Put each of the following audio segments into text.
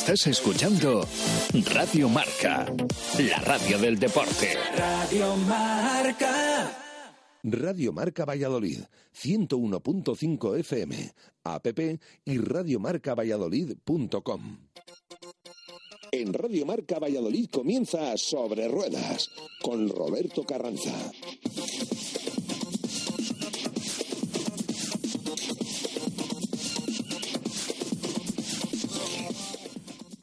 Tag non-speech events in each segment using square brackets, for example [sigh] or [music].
Estás escuchando Radio Marca, la radio del deporte. Radio Marca. Radio Marca Valladolid, 101.5 FM, app y radiomarcavalladolid.com. En Radio Marca Valladolid comienza Sobre Ruedas con Roberto Carranza.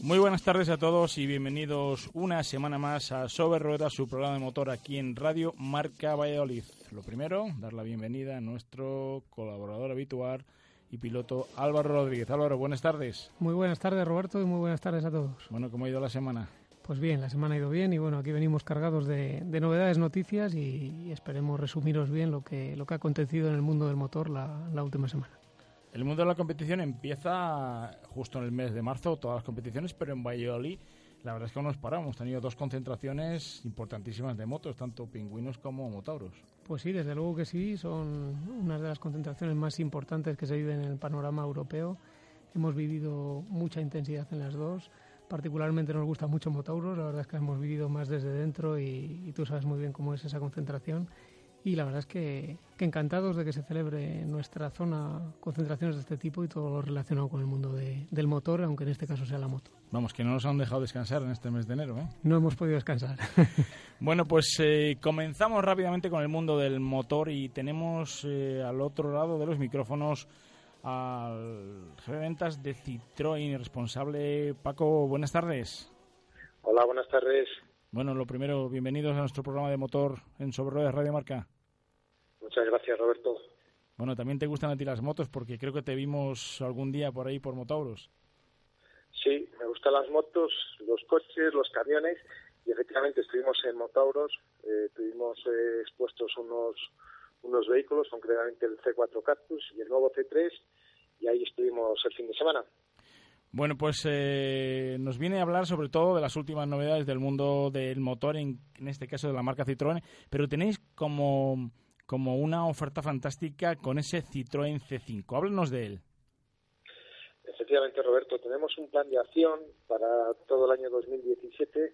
Muy buenas tardes a todos y bienvenidos una semana más a Sobre Ruedas, su programa de motor aquí en Radio Marca Valladolid. Lo primero, dar la bienvenida a nuestro colaborador habitual y piloto Álvaro Rodríguez. Álvaro, buenas tardes. Muy buenas tardes, Roberto, y muy buenas tardes a todos. Bueno, ¿cómo ha ido la semana? Pues bien, la semana ha ido bien y bueno, aquí venimos cargados de, de novedades, noticias y, y, esperemos resumiros bien lo que, lo que ha acontecido en el mundo del motor la, la última semana. El mundo de la competición empieza justo en el mes de marzo, todas las competiciones, pero en Valladolid la verdad es que no nos paramos. Hemos tenido dos concentraciones importantísimas de motos, tanto pingüinos como motauros. Pues sí, desde luego que sí, son unas de las concentraciones más importantes que se viven en el panorama europeo. Hemos vivido mucha intensidad en las dos. Particularmente nos gusta mucho Motauros, la verdad es que hemos vivido más desde dentro y, y tú sabes muy bien cómo es esa concentración y la verdad es que, que, encantados de que se celebre en nuestra zona concentraciones de este tipo y todo lo relacionado con el mundo de, del motor, aunque en este caso sea la moto. Vamos, que no nos han dejado descansar en este mes de enero, ¿eh? No hemos podido descansar. [laughs] bueno, pues eh, comenzamos rápidamente con el mundo del motor y tenemos eh, al otro lado de los micrófonos al jefe de ventas de Citroën, responsable Paco. Buenas tardes. Hola, buenas tardes. Bueno, lo primero, bienvenidos a nuestro programa de motor en Sobre Ruedas Radio Marca. Muchas gracias, Roberto. Bueno, también te gustan a ti las motos porque creo que te vimos algún día por ahí por Motauros. Sí, me gustan las motos, los coches, los camiones y efectivamente estuvimos en Motauros, eh, tuvimos eh, expuestos unos unos vehículos, concretamente el C4 Cactus y el nuevo C3 y ahí estuvimos el fin de semana. Bueno, pues eh, nos viene a hablar sobre todo de las últimas novedades del mundo del motor, en, en este caso de la marca Citroën, pero tenéis como, como una oferta fantástica con ese Citroën C5. Háblanos de él. Efectivamente, Roberto, tenemos un plan de acción para todo el año 2017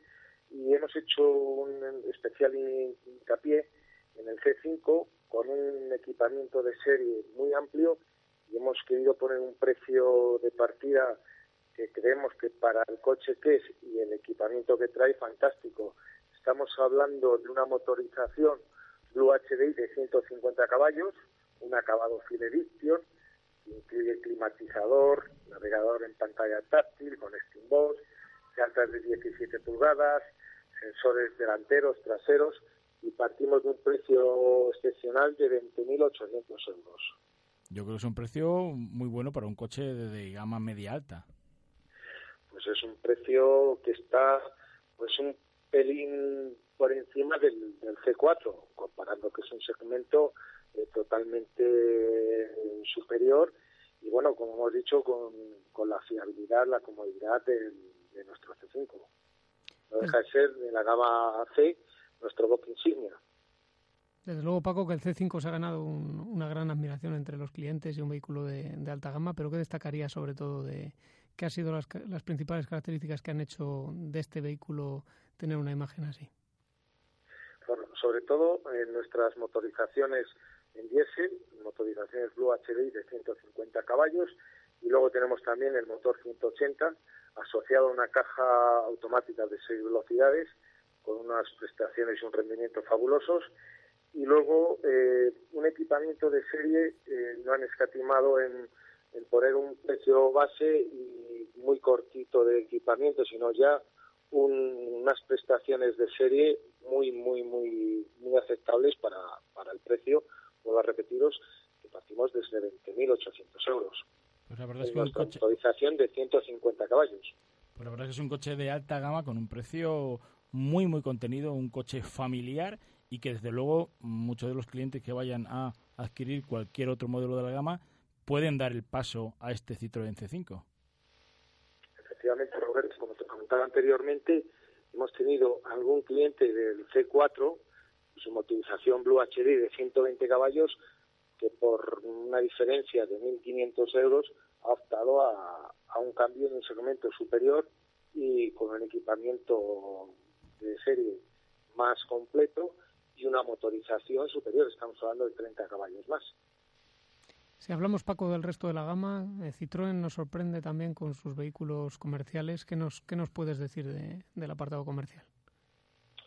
y hemos hecho un especial hincapié en el C5 con un equipamiento de serie muy amplio y hemos querido poner un precio de partida que creemos que para el coche que es y el equipamiento que trae, fantástico. Estamos hablando de una motorización Blue HDI de 150 caballos, un acabado Fine Edition, incluye climatizador, navegador en pantalla táctil con Steambox, llantas de 17 pulgadas, sensores delanteros, traseros y partimos de un precio excepcional de 20.800 euros. Yo creo que es un precio muy bueno para un coche de, de gama media alta pues es un precio que está pues un pelín por encima del, del C4, comparando que es un segmento eh, totalmente superior y bueno, como hemos dicho, con, con la fiabilidad, la comodidad de, de nuestro C5. No deja de ser de la gama C nuestro book insignia. Desde luego, Paco, que el C5 se ha ganado un, una gran admiración entre los clientes y un vehículo de, de alta gama, pero ¿qué destacaría sobre todo de, ¿Qué han sido las, las, principales características que han hecho de este vehículo tener una imagen así? Bueno, sobre todo en nuestras motorizaciones en diésel, motorizaciones Blue HDI de 150 caballos y luego tenemos también el motor 180 asociado a una caja automática de 6 velocidades con unas prestaciones y un rendimiento fabulosos. Y luego eh, un equipamiento de serie eh, no han escatimado en en poner un precio base y muy cortito de equipamiento, sino ya un, unas prestaciones de serie muy, muy, muy, muy aceptables para, para el precio. Vuelvo a repetiros que partimos desde 20.800 euros. Pues la verdad es que un nuestra coche, de 150 caballos. pues la verdad es que es un coche de alta gama con un precio muy muy contenido, un coche familiar y que desde luego muchos de los clientes que vayan a adquirir cualquier otro modelo de la gama pueden dar el paso a este Citroën C5. Efectivamente, Roberto, anteriormente, hemos tenido algún cliente del C4, su motorización Blue HD de 120 caballos, que por una diferencia de 1.500 euros ha optado a, a un cambio en un segmento superior y con un equipamiento de serie más completo y una motorización superior. Estamos hablando de 30 caballos más. Si hablamos, Paco, del resto de la gama, eh, Citroën nos sorprende también con sus vehículos comerciales. ¿Qué nos, qué nos puedes decir de- del apartado comercial?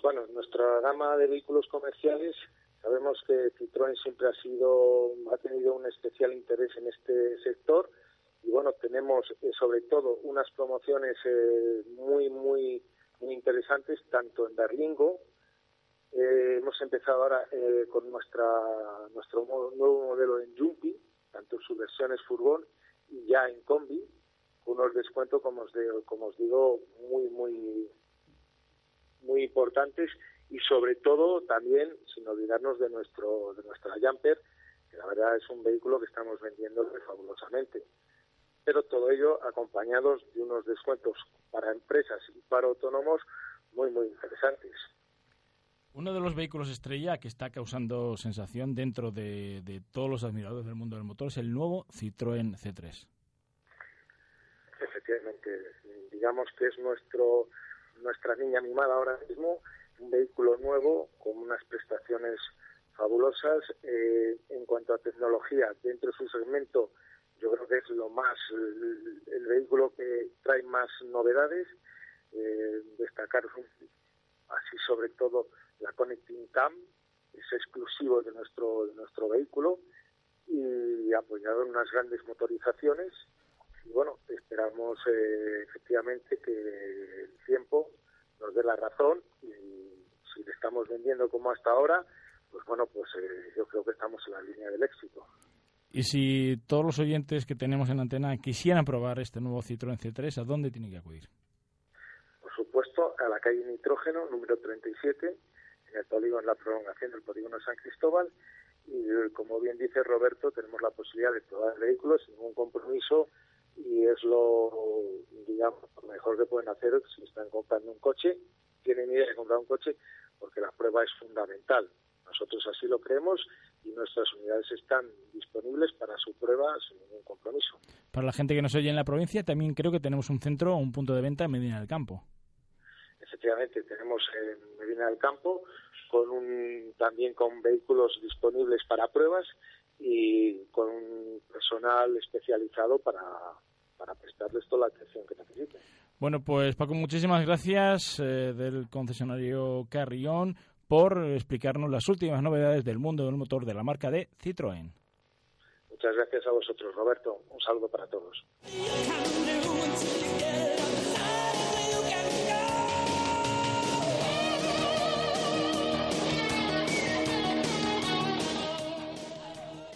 Bueno, nuestra gama de vehículos comerciales, sabemos que Citroën siempre ha sido, ha tenido un especial interés en este sector y bueno, tenemos eh, sobre todo unas promociones eh, muy, muy, muy interesantes tanto en Berlingo, eh, hemos empezado ahora eh, con nuestra nuestro nuevo modelo en Jumpy, tanto en sus versiones furgón y ya en combi, con unos descuentos, como os, de- como os digo, muy, muy, muy importantes y sobre todo también sin olvidarnos de nuestro de nuestra Jumper que la verdad es un vehículo que estamos vendiendo fabulosamente. Pero todo ello acompañados de unos descuentos para empresas y para autónomos muy muy interesantes Uno de los vehículos estrella que está causando sensación dentro de, de todos los admiradores del mundo del motor es el nuevo Citroën C3. efectivamente digamos que es nuestro nuestra niña mimada ahora mismo un vehículo nuevo con unas prestaciones fabulosas eh, en cuanto a tecnología dentro de su segmento yo creo que es lo más el, vehículo que trae más novedades eh, destacar así sobre todo la Connecting Cam es exclusivo de nuestro de nuestro vehículo y apoyado en unas grandes motorizaciones y bueno, esperamos eh, efectivamente que el tiempo nos dé la razón y si le estamos vendiendo como hasta ahora, pues bueno, pues eh, yo creo que estamos en la línea del éxito. Y si todos los oyentes que tenemos en la antena quisieran probar este nuevo Citroën C3, ¿a dónde tienen que acudir? Por supuesto, a la calle Nitrógeno, número 37, en el polígono, en la prolongación del polígono San Cristóbal. Y como bien dice Roberto, tenemos la posibilidad de probar el vehículo sin ningún compromiso y es lo, digamos, lo mejor que pueden hacer si están comprando un coche, tienen idea de comprar un coche, porque la prueba es fundamental. Nosotros así lo creemos y nuestras unidades están disponibles para su prueba sin ningún compromiso. Para la gente que nos oye en la provincia, también creo que tenemos un centro o un punto de venta en Medina del Campo. Efectivamente, tenemos en Medina del Campo con un, también con vehículos disponibles para pruebas y con un personal especializado para, para prestarles toda la atención que necesiten. Bueno, pues Paco, muchísimas gracias eh, del concesionario Carrión por explicarnos las últimas novedades del mundo del motor de la marca de Citroën. Muchas gracias a vosotros, Roberto. Un saludo para todos.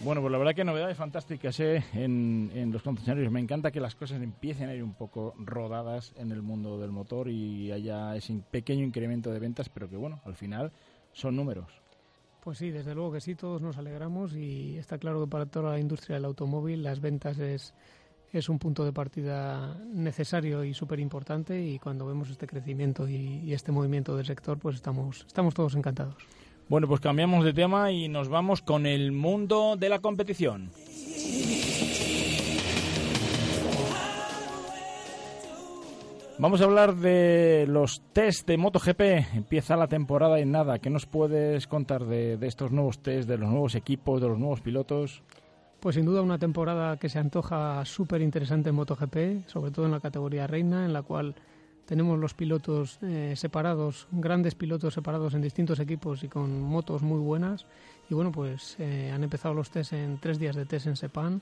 Bueno, pues la verdad que novedades fantásticas ¿eh? en, en los concesionarios. Me encanta que las cosas empiecen a ir un poco rodadas en el mundo del motor y haya ese pequeño incremento de ventas, pero que bueno, al final son números. Pues sí, desde luego que sí, todos nos alegramos y está claro que para toda la industria del automóvil las ventas es, es un punto de partida necesario y súper importante y cuando vemos este crecimiento y, y este movimiento del sector pues estamos, estamos todos encantados. Bueno, pues cambiamos de tema y nos vamos con el mundo de la competición. Vamos a hablar de los test de MotoGP. Empieza la temporada y nada. ¿Qué nos puedes contar de, de estos nuevos test, de los nuevos equipos, de los nuevos pilotos? Pues sin duda una temporada que se antoja súper interesante en MotoGP, sobre todo en la categoría reina, en la cual tenemos los pilotos eh, separados, grandes pilotos separados en distintos equipos y con motos muy buenas. Y bueno, pues eh, han empezado los test en tres días de test en Sepang,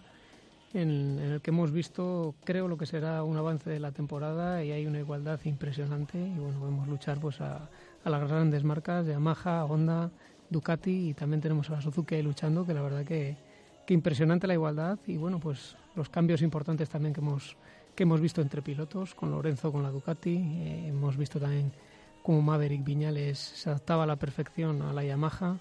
en, en, el que hemos visto, creo, lo que será un avance de la temporada y hay una igualdad impresionante. Y bueno, vemos luchar pues a, a las grandes marcas, Yamaha, Honda, Ducati y también tenemos a la Suzuki ahí luchando, que la verdad que, que impresionante la igualdad y bueno, pues los cambios importantes también que hemos, que hemos visto entre pilotos, con Lorenzo, con la Ducati. Eh, hemos visto también cómo Maverick Viñales se adaptaba a la perfección a la Yamaha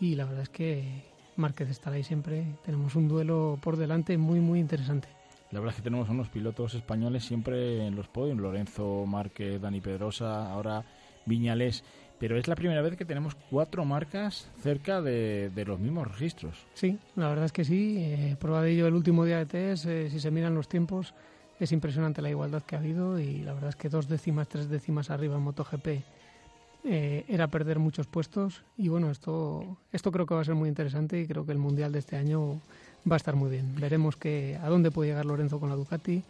y la verdad es que Márquez estará ahí siempre. Tenemos un duelo por delante muy, muy interesante. La verdad es que tenemos unos pilotos españoles siempre en los podios, Lorenzo, Márquez, Dani Pedrosa, ahora Viñales, pero es la primera vez que tenemos cuatro marcas cerca de, los mismos registros. Sí, la verdad es que sí. Eh, prueba de ello el último día de test, eh, si se miran los tiempos, es impresionante la igualdad que ha habido y la verdad es que dos décimas, tres décimas arriba en MotoGP eh, era perder muchos puestos y bueno, esto, esto creo que va a ser muy interesante y creo que el Mundial de este año va a estar muy bien. Veremos que, a dónde puede llegar Lorenzo con la Ducati.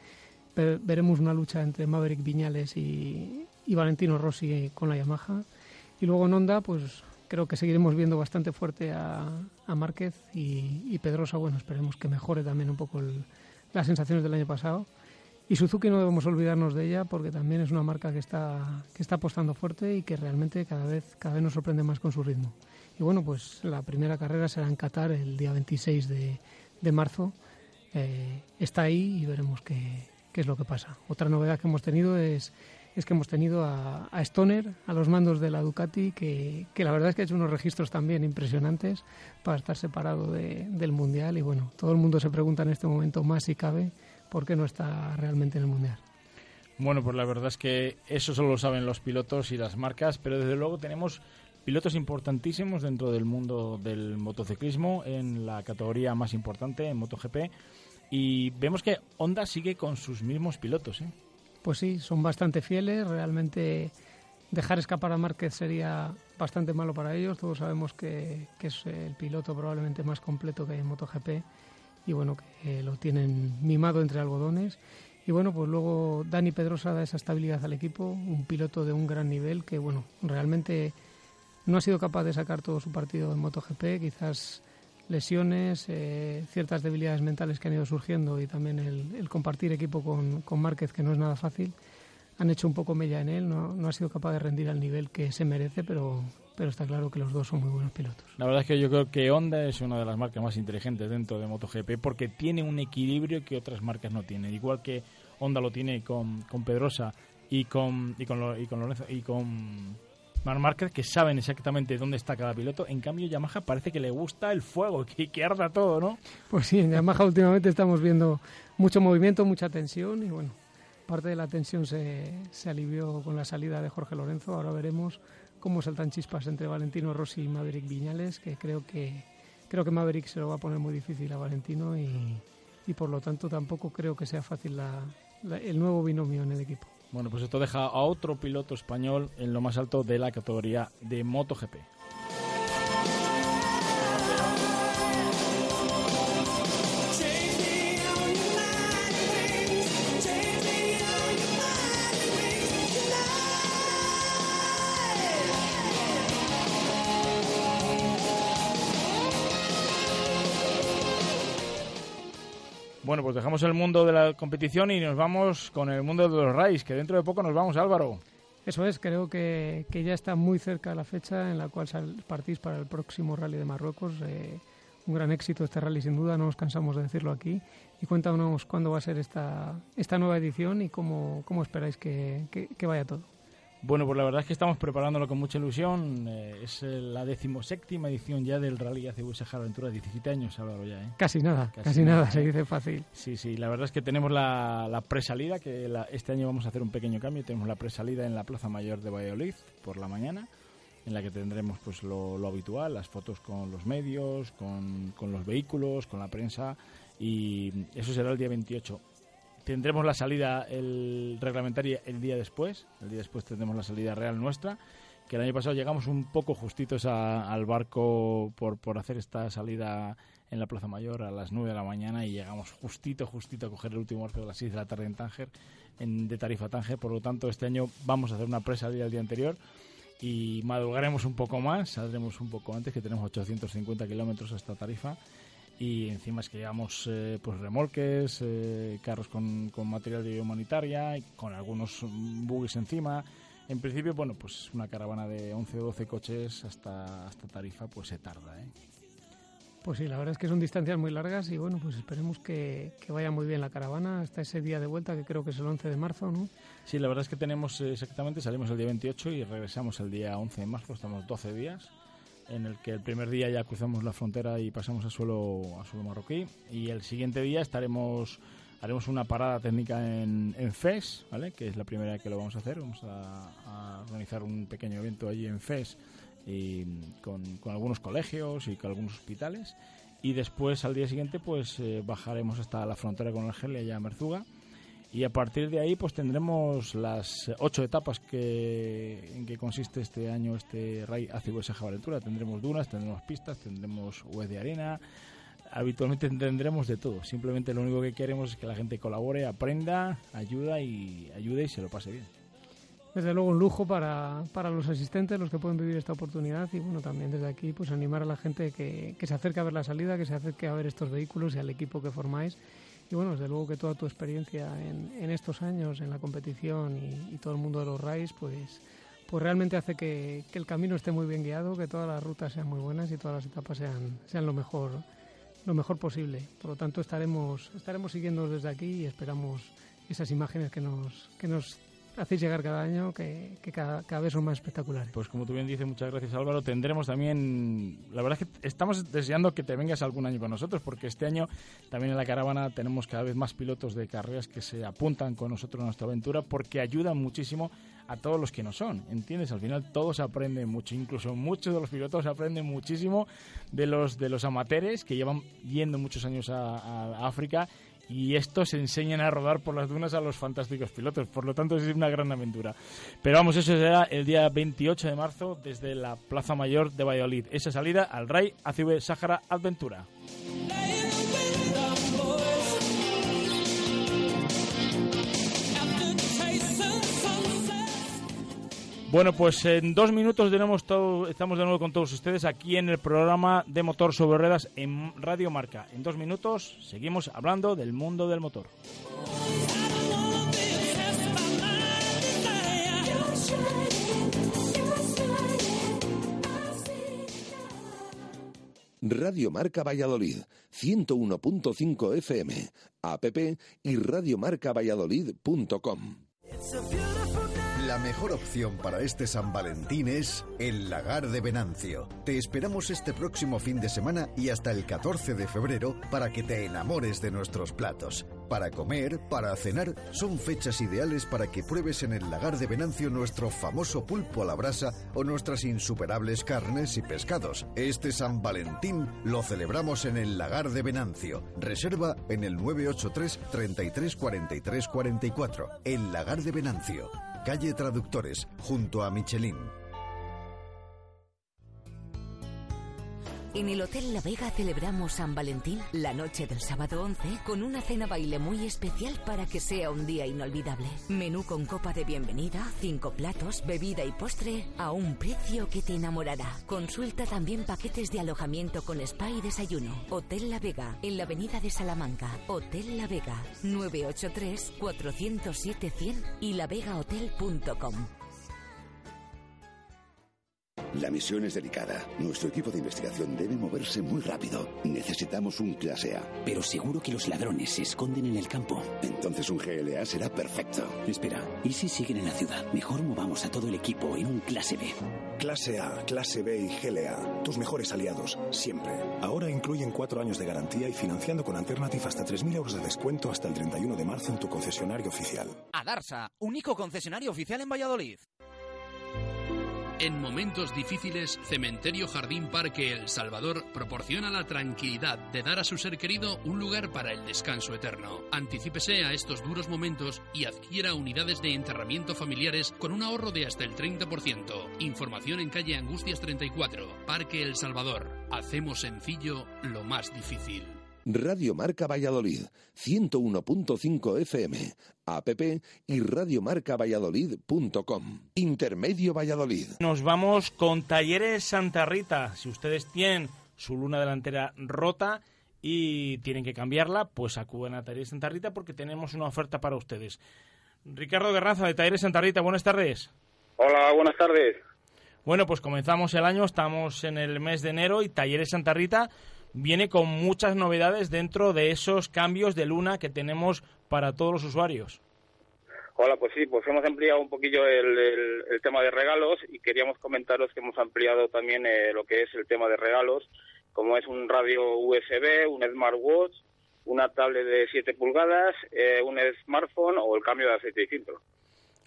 Veremos una lucha entre Maverick Viñales y, Valentino Rossi con la Yamaha. Y luego en Honda, pues creo que seguiremos viendo bastante fuerte a, Márquez y, Pedrosa. Bueno, esperemos que mejore también un poco las sensaciones del año pasado. Y Suzuki no debemos olvidarnos de ella porque también es una marca que está, que está apostando fuerte y que realmente cada vez, cada vez nos sorprende más con su ritmo. Y bueno, pues la primera carrera será en Qatar el día 26 de, de marzo. Eh, está ahí y veremos qué, qué, es lo que pasa. Otra novedad que hemos tenido es, es que hemos tenido a, a Stoner, a los mandos de la Ducati, que, que, la verdad es que ha hecho unos registros también impresionantes para estar separado de, del Mundial. Y bueno, todo el mundo se pregunta en este momento más si cabe por qué no está realmente en el Mundial. Bueno, pues la verdad es que eso solo lo saben los pilotos y las marcas, pero desde luego tenemos pilotos importantísimos dentro del mundo del motociclismo en la categoría más importante, en MotoGP. Y vemos que Honda sigue con sus mismos pilotos. ¿eh? Pues sí, son bastante fieles. Realmente dejar escapar a Márquez sería bastante malo para ellos. Todos sabemos que, que es el piloto probablemente más completo que hay en MotoGP y bueno, que lo tienen mimado entre algodones. Y bueno, pues luego Dani Pedrosa da esa estabilidad al equipo, un piloto de un gran nivel que bueno, realmente no ha sido capaz de sacar todo su partido en MotoGP, quizás lesiones, eh, ciertas debilidades mentales que han ido surgiendo y también el, compartir equipo con, con, Márquez, que no es nada fácil, han hecho un poco mella en él, no, no, ha sido capaz de rendir al nivel que se merece, pero, pero está claro que los dos son muy buenos pilotos. La verdad es que yo creo que Honda es una de las marcas más inteligentes dentro de MotoGP porque tiene un equilibrio que otras marcas no tienen, igual que Honda lo tiene con, con Pedrosa y con, y con, y con Lorenzo y con Mar Márquez que saben exactamente dónde está cada piloto. En cambio, Yamaha parece que le gusta el fuego, [laughs] que, que arda todo, ¿no? Pues sí, en Yamaha últimamente estamos viendo mucho movimiento, mucha tensión y bueno, parte de la tensión se, se alivió con la salida de Jorge Lorenzo. Ahora veremos cómo saltan chispas entre Valentino Rossi y Maverick Viñales, que creo que creo que Maverick se lo va a poner muy difícil a Valentino y, y por lo tanto tampoco creo que sea fácil el nuevo binomio en el equipo. Bueno, pues esto deja a otro piloto español en lo más alto de la categoría de MotoGP. Bueno, pues dejamos el mundo de la competición y nos vamos con el mundo de los rallies, que dentro de poco nos vamos, Álvaro. Eso es, creo que, que ya está muy cerca la fecha en la cual partís para el próximo rally de Marruecos. Eh, un gran éxito este rally, sin duda, no nos cansamos de decirlo aquí. Y cuéntanos cuándo va a ser esta, esta nueva edición y cómo, cómo esperáis que, que vaya todo. Bueno, pues la verdad es que estamos preparándolo con mucha ilusión. Eh, es la decimoséptima edición ya del Rally ACV Sahara Aventura, 17 años hablado ya. ¿eh? Casi nada, casi, nada, se dice fácil. Sí, sí, la verdad es que tenemos la, la presalida, que este año vamos a hacer un pequeño cambio. Tenemos la presalida en la Plaza Mayor de Valladolid por la mañana, en la que tendremos pues lo, lo habitual, las fotos con los medios, con, con los vehículos, con la prensa, y eso será el día 28 tendremos la salida el reglamentaria el día después. El día después tendremos la salida real nuestra. Que el año pasado llegamos un poco justitos al barco por, por hacer esta salida en la Plaza Mayor a las 9 de la mañana y llegamos justito, justito a coger el último barco de las 6 de la tarde en Tánger, en, de Tarifa Tánger. Por lo tanto, este año vamos a hacer una presalida el día anterior y madrugaremos un poco más, saldremos un poco antes, que tenemos 850 kilómetros hasta Tarifa y encima es que llevamos eh, pues remolques, eh, carros con, con material de humanitaria, con algunos buggies encima. En principio, bueno, pues una caravana de 11 o 12 coches hasta, hasta Tarifa pues se tarda, ¿eh? Pues sí, la verdad es que son distancias muy largas y bueno, pues esperemos que, vaya muy bien la caravana hasta ese día de vuelta que creo que es el 11 de marzo, ¿no? Sí, la verdad es que tenemos eh, exactamente, salimos el día 28 y regresamos el día 11 de marzo, estamos 12 días en el que el primer día ya cruzamos la frontera y pasamos a suelo, a suelo marroquí y el siguiente día estaremos haremos una parada técnica en, en FES, ¿vale? que es la primera que lo vamos a hacer. Vamos a, organizar un pequeño evento allí en FES y con, algunos colegios y con algunos hospitales. Y después, al día siguiente, pues eh, bajaremos hasta la frontera con Argelia, ya a Merzuga. Y a partir de ahí, pues tendremos las ocho etapas que, en que consiste este año este Ray Ácido Aventura. Tendremos dunas, tendremos pistas, tendremos web de arena, habitualmente tendremos de todo. Simplemente lo único que queremos es que la gente colabore, aprenda, ayuda y ayude y se lo pase bien. Desde luego un lujo para, para los asistentes, los que pueden vivir esta oportunidad y bueno, también desde aquí pues animar a la gente que, que se acerque a ver la salida, que se acerque a ver estos vehículos y al equipo que formáis. Y bueno, desde luego que toda tu experiencia en, estos años en la competición y, todo el mundo de los RAIs, pues, pues realmente hace que, que, el camino esté muy bien guiado, que todas las rutas sean muy buenas y todas las etapas sean, sean lo mejor lo mejor posible. Por lo tanto, estaremos, estaremos siguiendo desde aquí y esperamos esas imágenes que nos, que nos hacéis llegar cada año, que, cada, vez son más espectaculares. Pues como tú bien dices, muchas gracias Álvaro. Tendremos también, la verdad es que estamos deseando que te vengas algún año con nosotros, porque este año también en la caravana tenemos cada vez más pilotos de carreras que se apuntan con nosotros a nuestra aventura, porque ayudan muchísimo a todos los que no son, ¿entiendes? Al final todos aprenden mucho, incluso muchos de los pilotos aprenden muchísimo de los de los amateurs que llevan yendo muchos años a, África y estos enseñan a rodar por las dunas a los fantásticos pilotos. Por lo tanto, es una gran aventura. Pero vamos, eso será el día 28 de marzo desde la Plaza Mayor de Valladolid. Esa salida al RAI ACV Sahara Adventura. Bueno, pues en dos minutos tenemos todo, estamos de nuevo con todos ustedes aquí en el programa de Motor sobre Ruedas en Radio Marca. En dos minutos seguimos hablando del mundo del motor. Radio Marca Valladolid, 101.5 FM, app y radiomarcavalladolid.com. La mejor opción para este San Valentín es el Lagar de Venancio. Te esperamos este próximo fin de semana y hasta el 14 de febrero para que te enamores de nuestros platos. Para comer, para cenar, son fechas ideales para que pruebes en el Lagar de Venancio nuestro famoso pulpo a la brasa o nuestras insuperables carnes y pescados. Este San Valentín lo celebramos en el Lagar de Venancio. Reserva en el 983 33 43 44. El Lagar de Venancio calle Traductores, junto a Michelin. En el Hotel La Vega celebramos San Valentín la noche del sábado 11 con una cena baile muy especial para que sea un día inolvidable. Menú con copa de bienvenida, cinco platos, bebida y postre a un precio que te enamorará. Consulta también paquetes de alojamiento con spa y desayuno. Hotel La Vega, en la avenida de Salamanca. Hotel La Vega, 983 407 100 y lavegahotel.com. La misión es delicada. Nuestro equipo de investigación debe moverse muy rápido. Necesitamos un clase A. Pero seguro que los ladrones se esconden en el campo. Entonces un GLA será perfecto. Espera, ¿y si siguen en la ciudad? Mejor movamos a todo el equipo en un clase B. Clase A, clase B y GLA. Tus mejores aliados, siempre. Ahora incluyen cuatro años de garantía y financiando con Alternative hasta 3.000 euros de descuento hasta el 31 de marzo en tu concesionario oficial. Adarsa, único concesionario oficial en Valladolid. En momentos difíciles, Cementerio Jardín Parque El Salvador proporciona la tranquilidad de dar a su ser querido un lugar para el descanso eterno. Anticípese a estos duros momentos y adquiera unidades de enterramiento familiares con un ahorro de hasta el 30%. Información en calle Angustias 34, Parque El Salvador. Hacemos sencillo lo más difícil. Radio Marca Valladolid, 101.5 FM, app y radiomarcavalladolid.com. Intermedio Valladolid. Nos vamos con Talleres Santa Rita. Si ustedes tienen su luna delantera rota y tienen que cambiarla, pues acuden a Talleres Santa Rita porque tenemos una oferta para ustedes. Ricardo Guerraza de Talleres Santa Rita, buenas tardes. Hola, buenas tardes. Bueno, pues comenzamos el año, estamos en el mes de enero y Talleres Santa Rita viene con muchas novedades dentro de esos cambios de luna que tenemos para todos los usuarios. Hola, pues sí, pues hemos ampliado un poquillo el, tema de regalos y queríamos comentaros que hemos ampliado también eh, lo que es el tema de regalos, como es un radio USB, un smartwatch, una tablet de 7 pulgadas, eh, un smartphone o el cambio de aceite y filtro.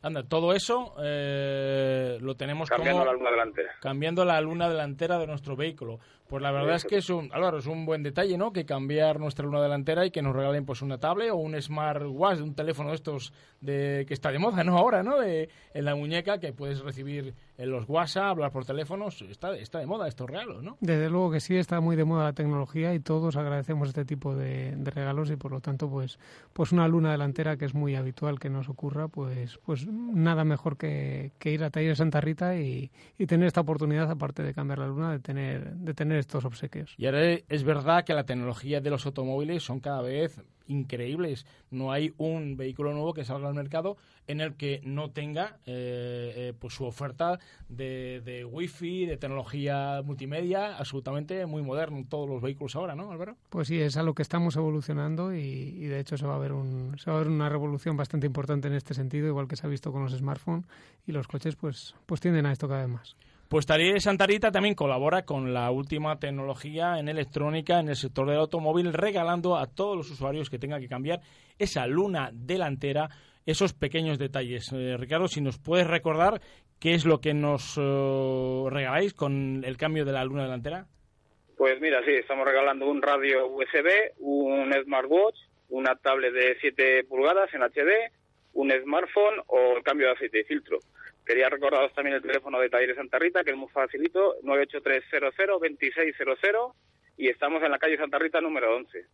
Anda, todo eso eh, lo tenemos cambiando la luna delantera. Cambiando la luna delantera de nuestro vehículo. Pues la verdad es que es un, Álvaro, es un buen detalle, ¿no? Que cambiar nuestra luna delantera y que nos regalen pues una tablet o un smartwatch, un teléfono de estos de que está de moda, ¿no? Ahora, ¿no? De, en la muñeca que puedes recibir en los WhatsApp, hablar por teléfonos, está, está de moda estos regalos, ¿no? Desde luego que sí, está muy de moda la tecnología y todos agradecemos este tipo de, regalos y por lo tanto, pues, pues una luna delantera que es muy habitual que nos ocurra, pues, pues nada mejor que, ir a Taller Santa Rita y, y tener esta oportunidad, aparte de cambiar la luna, de tener, de tener estos obsequios. Y ahora es verdad que la tecnología de los automóviles son cada vez increíbles. No hay un vehículo nuevo que salga al mercado en el que no tenga eh, eh, pues su oferta de, de wifi, de tecnología multimedia, absolutamente muy moderno todos los vehículos ahora, ¿no, Álvaro? Pues sí, es a lo que estamos evolucionando y, de hecho se va a ver un, se va a ver una revolución bastante importante en este sentido, igual que se ha visto con los smartphones y los coches, pues, pues tienden a esto cada vez más. Pues Santa Santarita también colabora con la última tecnología en electrónica en el sector del automóvil, regalando a todos los usuarios que tengan que cambiar esa luna delantera esos pequeños detalles. Eh, Ricardo, si nos puedes recordar qué es lo que nos eh, regaláis con el cambio de la luna delantera. Pues mira, sí, estamos regalando un radio USB, un smartwatch, una tablet de 7 pulgadas en HD, un smartphone o el cambio de aceite y filtro. Quería recordaros también el teléfono de Talleres Santa Rita, que es muy facilito, 983002600 y estamos en la calle Santa Rita número 11.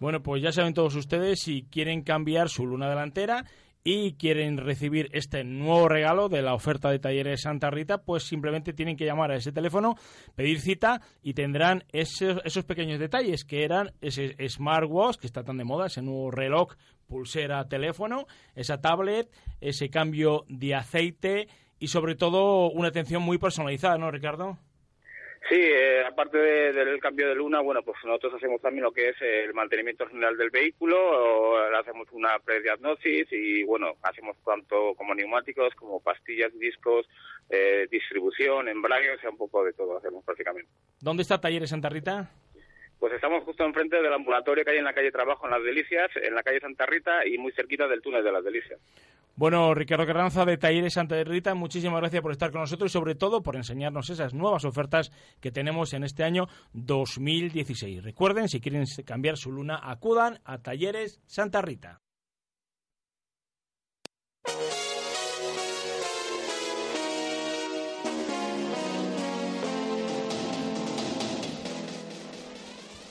Bueno, pues ya saben todos ustedes si quieren cambiar su luna delantera y quieren recibir este nuevo regalo de la oferta de Talleres Santa Rita, pues simplemente tienen que llamar a ese teléfono, pedir cita y tendrán esos, esos pequeños detalles que eran ese smartwatch que está tan de moda, ese nuevo reloj pulsera teléfono, esa tablet, ese cambio de aceite y sobre todo una atención muy personalizada, ¿no, Ricardo? Sí, eh, aparte del cambio de luna, bueno, pues nosotros hacemos también lo que es el mantenimiento general del vehículo, o hacemos una prediagnosis y, bueno, hacemos tanto como neumáticos, como pastillas, discos, eh, distribución, embrague, o sea, un poco de todo hacemos prácticamente. ¿Dónde está Talleres Santa Rita? Pues estamos justo enfrente del ambulatorio que hay en la calle Trabajo en Las Delicias, en la calle Santa Rita y muy cerquita del túnel de Las Delicias. Bueno, Ricardo Carranza de Talleres Santa Rita, muchísimas gracias por estar con nosotros y sobre todo por enseñarnos esas nuevas ofertas que tenemos en este año 2016. Recuerden, si quieren cambiar su luna, acudan a Talleres Santa Rita.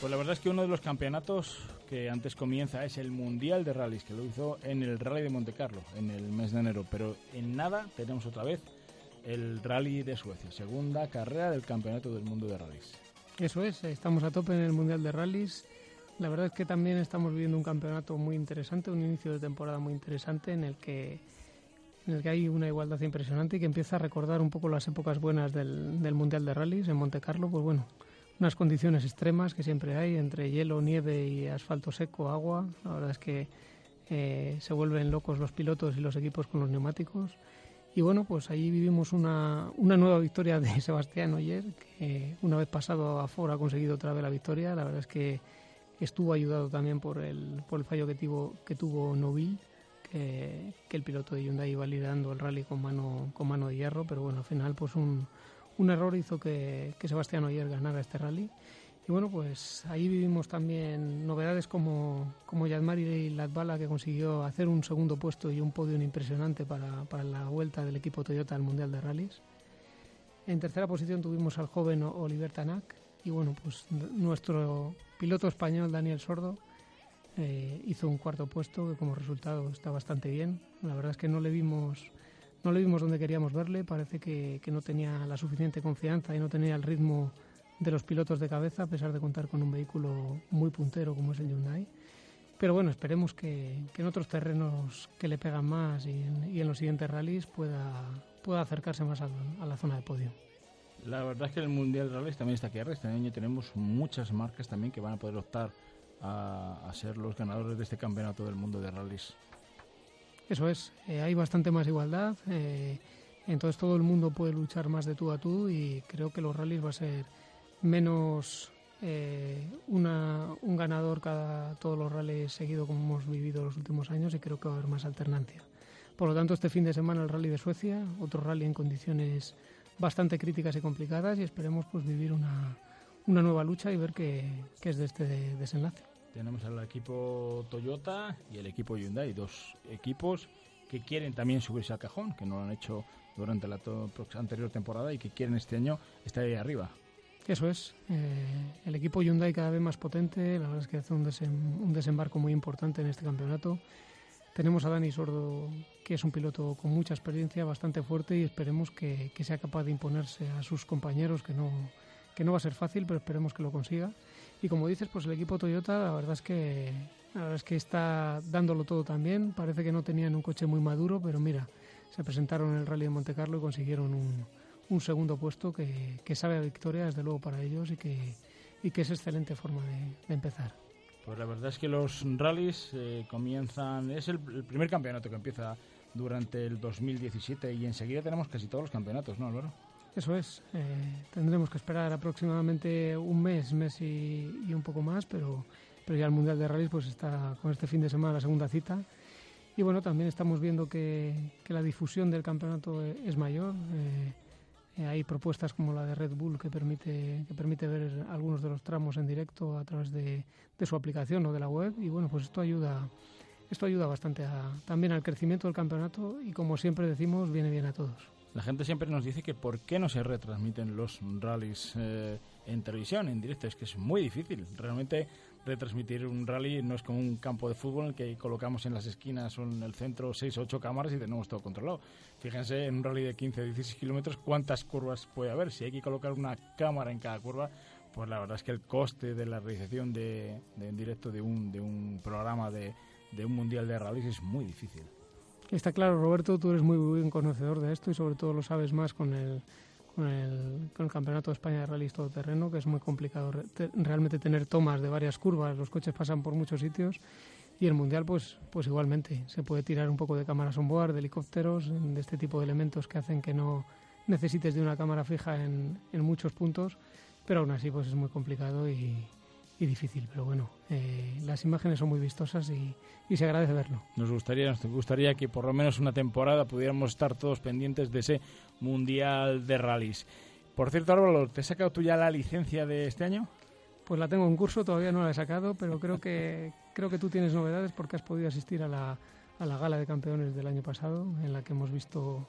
Pues la verdad es que uno de los campeonatos que antes comienza es el Mundial de Rallys, que lo hizo en el Rally de Monte Carlo en el mes de enero. Pero en nada tenemos otra vez el Rally de Suecia, segunda carrera del Campeonato del Mundo de Rallys. Eso es, estamos a tope en el Mundial de Rallys. La verdad es que también estamos viviendo un campeonato muy interesante, un inicio de temporada muy interesante en el que en el que hay una igualdad impresionante y que empieza a recordar un poco las épocas buenas del, del Mundial de Rallys en Monte Carlo. Pues bueno, unas condiciones extremas que siempre hay entre hielo, nieve y asfalto seco, agua. La verdad es que eh, se vuelven locos los pilotos y los equipos con los neumáticos. Y bueno, pues ahí vivimos una, una nueva victoria de [laughs] Sebastián Oyer, que una vez pasado a Ford ha conseguido otra vez la victoria. La verdad es que estuvo ayudado también por el, por el fallo que tuvo, que tuvo Novil, que, que el piloto de Hyundai iba liderando el rally con mano, con mano de hierro, pero bueno, al final pues un, un error hizo que, Sebastián Oyer ganara este rally. Y bueno, pues ahí vivimos también novedades como, como Yadmari Latvala, que consiguió hacer un segundo puesto y un podio impresionante para, para la vuelta del equipo Toyota al Mundial de Rallys. En tercera posición tuvimos al joven Oliver Tanak y bueno, pues nuestro piloto español Daniel Sordo eh, hizo un cuarto puesto que como resultado está bastante bien. La verdad es que no le vimos no le vimos donde queríamos verle, parece que, no tenía la suficiente confianza y no tenía el ritmo de los pilotos de cabeza, a pesar de contar con un vehículo muy puntero como es el Hyundai. Pero bueno, esperemos que, en otros terrenos que le pegan más y en, los siguientes rallies pueda, pueda acercarse más a, la zona de podio. La verdad es que el Mundial de Rallys también está aquí arriba. Este año tenemos muchas marcas también que van a poder optar a, ser los ganadores de este campeonato del mundo de rallies. Eso es, eh, hay bastante más igualdad. Eh, entonces todo el mundo puede luchar más de tú a tú y creo que los rallies va a ser menos eh, un ganador cada todos los rallies seguido como hemos vivido los últimos años y creo que va a haber más alternancia. Por lo tanto, este fin de semana el rally de Suecia, otro rally en condiciones bastante críticas y complicadas y esperemos pues vivir una, una nueva lucha y ver qué, qué es de este desenlace. Tenemos al equipo Toyota y el equipo Hyundai, dos equipos que quieren también subirse al cajón, que no lo han hecho durante la anterior temporada y que quieren este año estar ahí arriba. Eso es. Eh, el equipo Hyundai cada vez más potente, la verdad es que hace un, un desembarco muy importante en este campeonato. Tenemos a Dani Sordo, que es un piloto con mucha experiencia, bastante fuerte y esperemos que, sea capaz de imponerse a sus compañeros, que no, que no va a ser fácil, pero esperemos que lo consiga. Y como dices, pues el equipo Toyota, la verdad es que, la verdad es que está dándolo todo también. Parece que no tenían un coche muy maduro, pero mira, se presentaron en el Rally de Monte Carlo y consiguieron un, un segundo puesto que, sabe a victoria, desde luego, para ellos y que, es excelente forma de empezar. Pues la verdad es que los rallies eh, comienzan, es el, primer campeonato que empieza durante el 2017 y enseguida tenemos casi todos los campeonatos, ¿no, Álvaro? Eso es, eh, tendremos que esperar aproximadamente un mes, mes y, un poco más, pero, pero ya el Mundial de Rallys pues está con este fin de semana la segunda cita. Y bueno, también estamos viendo que, la difusión del campeonato es mayor. Eh, eh, hay propuestas como la de Red Bull que permite, que permite ver algunos de los tramos en directo a través de, de su aplicación o de la web y bueno, pues esto ayuda, esto ayuda bastante a, también al crecimiento del campeonato y como siempre decimos, viene bien a todos. La gente siempre nos dice que por qué no se retransmiten los rallies eh, en televisión, en directo. Es que es muy difícil. Realmente retransmitir un rally no es como un campo de fútbol en el que colocamos en las esquinas o en el centro 6 o 8 cámaras y tenemos todo controlado. Fíjense en un rally de 15 o 16 kilómetros cuántas curvas puede haber. Si hay que colocar una cámara en cada curva, pues la verdad es que el coste de la realización de, en directo de un, de un programa de, de un mundial de rallies es muy difícil. Está claro, Roberto, tú eres muy buen conocedor de esto y sobre todo lo sabes más con el con el, con el Campeonato de España de Rally Todoterreno, que es muy complicado realmente tener tomas de varias curvas, los coches pasan por muchos sitios y el Mundial pues, pues igualmente, se puede tirar un poco de cámaras on board, de helicópteros, de este tipo de elementos que hacen que no necesites de una cámara fija en, en muchos puntos, pero aún así pues es muy complicado y, y difícil, pero bueno, eh, las imágenes son muy vistosas y, se agradece verlo. Nos gustaría, nos gustaría que por lo menos una temporada pudiéramos estar todos pendientes de ese Mundial de Rallys. Por cierto, Álvaro, ¿te has sacado tú ya la licencia de este año? Pues la tengo en curso, todavía no la he sacado, pero creo que, [laughs] creo que tú tienes novedades porque has podido asistir a la, a la gala de campeones del año pasado, en la que hemos visto,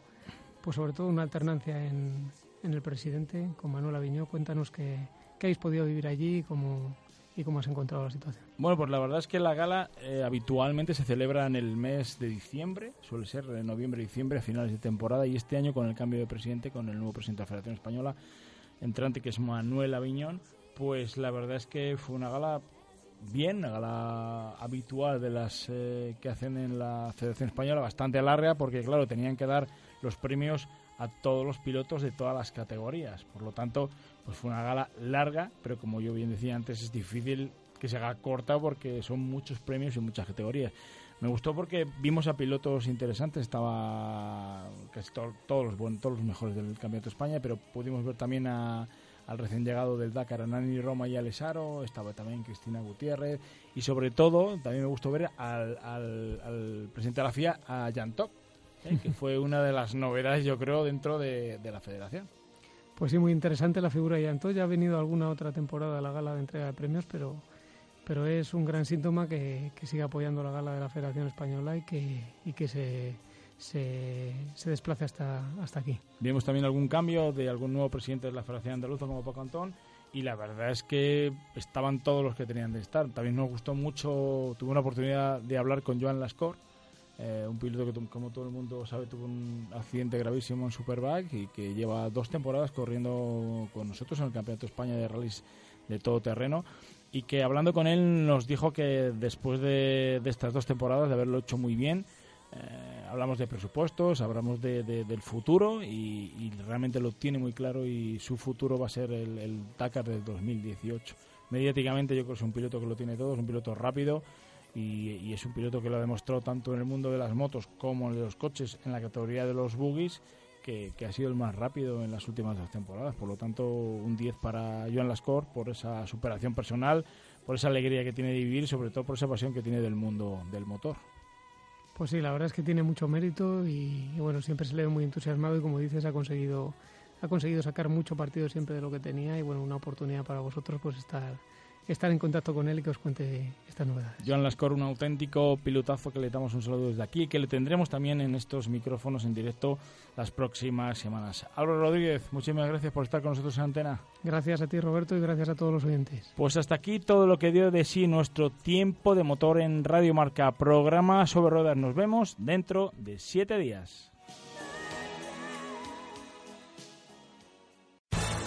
pues sobre todo una alternancia en, en el presidente con Manuel Aviñó. Cuéntanos qué, qué habéis podido vivir allí, cómo, y cómo has encontrado la situación. Bueno, pues la verdad es que la gala eh, habitualmente se celebra en el mes de diciembre, suele ser en noviembre diciembre, a finales de temporada, y este año con el cambio de presidente, con el nuevo presidente de la Federación Española, entrante que es Manuel Aviñón, pues la verdad es que fue una gala bien, una gala habitual de las eh, que hacen en la Federación Española, bastante larga, porque claro, tenían que dar los premios a todos los pilotos de todas las categorías. Por lo tanto, pues fue una gala larga, pero como yo bien decía antes, es difícil que se haga corta porque son muchos premios y muchas categorías. Me gustó porque vimos a pilotos interesantes, estaba casi todos los buenos, todos los mejores del Campeonato de España, pero pudimos ver también al recién llegado del Dakar, a Nani Roma y Alessaro, estaba también Cristina Gutiérrez y sobre todo también me gustó ver al, al, presidente de la FIA, a Jan Top, ¿eh? que fue una de las novedades yo creo dentro de la federación. Pues sí, muy interesante la figura de Yanto. Ya ha venido alguna otra temporada a la gala de entrega de premios, pero, pero es un gran síntoma que, que siga apoyando la gala de la Federación Española y que, y que se, se, se, desplace hasta, hasta aquí. Vimos también algún cambio de algún nuevo presidente de la Federación Andaluza como Paco Antón y la verdad es que estaban todos los que tenían de estar. También nos gustó mucho, tuve una oportunidad de hablar con Joan Lascor, eh, un piloto que, como todo el mundo sabe, tuvo un accidente gravísimo en Superbike y que lleva dos temporadas corriendo con nosotros en el Campeonato de España de Rallys de todo terreno y que hablando con él nos dijo que después de, estas dos temporadas, de haberlo hecho muy bien, eh, hablamos de presupuestos, hablamos de, del futuro y, realmente lo tiene muy claro y su futuro va a ser el, el Dakar del 2018. Mediáticamente yo creo que es un piloto que lo tiene todo, es un piloto rápido y, es un piloto que lo ha demostrado tanto en el mundo de las motos como en los coches en la categoría de los buggies que, ha sido el más rápido en las últimas dos temporadas. Por lo tanto, un 10 para Joan Lascor por esa superación personal, por esa alegría que tiene de vivir y sobre todo por esa pasión que tiene del mundo del motor. Pues sí, la verdad es que tiene mucho mérito y, bueno, siempre se le ve muy entusiasmado y como dices ha conseguido ha conseguido sacar mucho partido siempre de lo que tenía y bueno, una oportunidad para vosotros pues estar estar en contacto con él y que os cuente esta novedad. Joan Lascor, un auténtico pilotazo que le damos un saludo desde aquí y que le tendremos también en estos micrófonos en directo las próximas semanas. Álvaro Rodríguez, muchísimas gracias por estar con nosotros en Antena. Gracias a ti, Roberto, y gracias a todos los oyentes. Pues hasta aquí todo lo que dio de sí nuestro tiempo de motor en Radio Marca, programa sobre ruedas. Nos vemos dentro de siete días.